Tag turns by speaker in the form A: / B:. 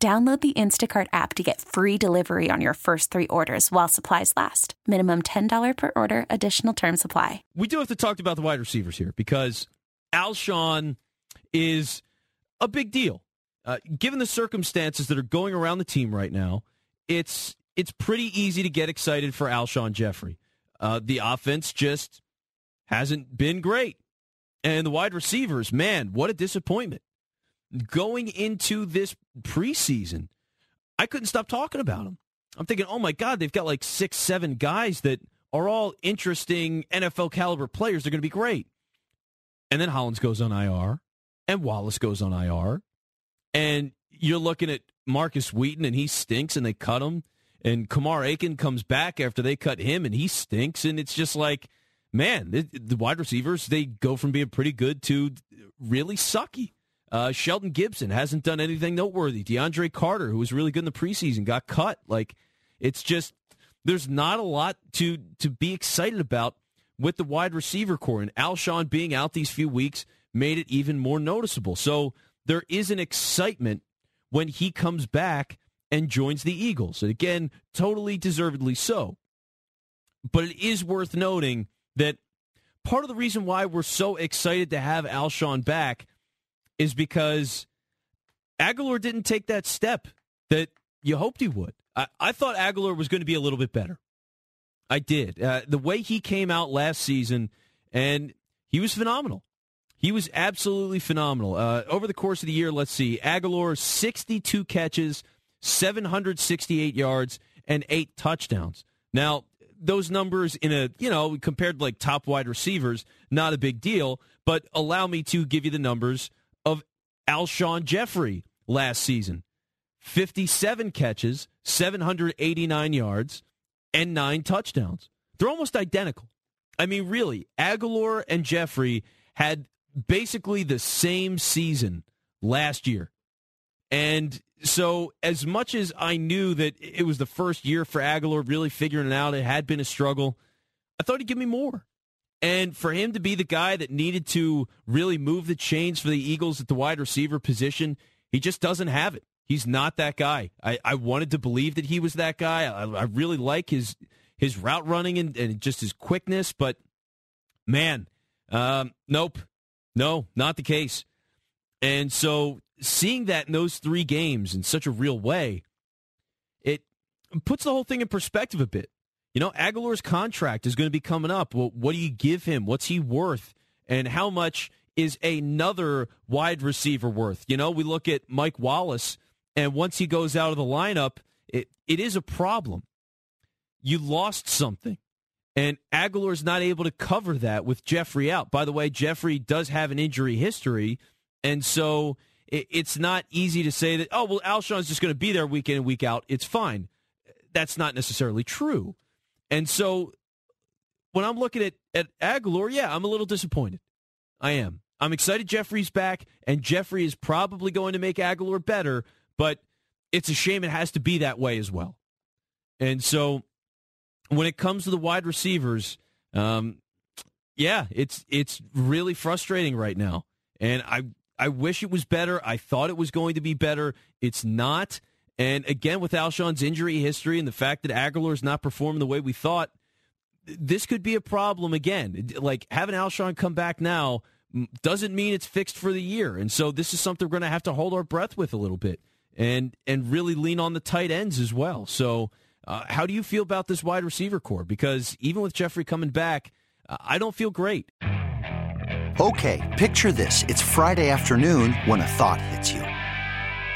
A: Download the Instacart app to get free delivery on your first three orders while supplies last. Minimum $10 per order, additional term supply.
B: We do have to talk about the wide receivers here because Alshon is a big deal. Uh, given the circumstances that are going around the team right now, it's it's pretty easy to get excited for Alshon Jeffery. Uh, the offense just hasn't been great. And the wide receivers, man, what a disappointment going into this preseason, I couldn't stop talking about them. I'm thinking, oh my God, they've got like six, seven guys that are all interesting NFL caliber players. They're going to be great. And then Hollins goes on IR, and Wallace goes on IR, and you're looking at Markus Wheaton, and he stinks, and they cut him. And Kamar Aiken comes back after they cut him, and he stinks. And it's just like, man, the, the wide receivers, they go from being pretty good to really sucky. Uh, Gibson hasn't done anything noteworthy. DeAndre Carter, who was really good in the preseason, got cut. Like, it's just there's not a lot to to be excited about with the wide receiver corps, and Alshon being out these few weeks made it even more noticeable. So there is an excitement when he comes back and joins the Eagles, and again, totally deservedly so. But it is worth noting that part of the reason why we're so excited to have Alshon back is because Agholor didn't take that step that you hoped he would. I, I thought Agholor was going to be a little bit better. I did. Uh, the way he came out last season, and he was phenomenal. He was absolutely phenomenal. Uh, over the course of the year, let's see, Agholor, 62 catches, 768 yards, and eight touchdowns. Now, those numbers in a, you know, compared to like top wide receivers, not a big deal, but allow me to give you the numbers Alshon Jeffery last season 57 catches, 789 yards, and nine touchdowns. They're almost identical. I mean, really, Agholor and Jeffery had basically the same season last year. And so, as much as I knew that it was the first year for Agholor really figuring it out, it had been a struggle, I thought he'd give me more. And for him to be the guy that needed to really move the chains for the Eagles at the wide receiver position, he just doesn't have it. He's not that guy. I, I wanted to believe that he was that guy. I, I really like his his route running and, and just his quickness, but man, um, nope, no, not the case. And so seeing that in those three games in such a real way, it puts the whole thing in perspective a bit. You know, Agholor's contract is going to be coming up. Well, what do you give him? What's he worth? And how much is another wide receiver worth? You know, we look at Mike Wallace, and once he goes out of the lineup, it, it is a problem. You lost something. And Agholor's not able to cover that with Jeffery out. By the way, Jeffery does have an injury history. And so it, it's not easy to say that, oh, well, Alshon's just going to be there week in and week out. It's fine. That's not necessarily true. And so when I'm looking at, at Agholor, yeah, I'm a little disappointed. I am. I'm excited Jeffery's back, and Jeffery is probably going to make Agholor better, but it's a shame it has to be that way as well. And so when it comes to the wide receivers, um, yeah, it's it's really frustrating right now. And I I wish it was better. I thought it was going to be better. It's not. And again, with Alshon's injury history and the fact that Agholor is not performing the way we thought, this could be a problem again. Like having Alshon come back now doesn't mean it's fixed for the year. And so this is something we're going to have to hold our breath with a little bit and and really lean on the tight ends as well. So uh, how do you feel about this wide receiver corps? Because even with Jeffery coming back, I don't feel great.
C: Okay, picture this. It's Friday afternoon when a thought hits you.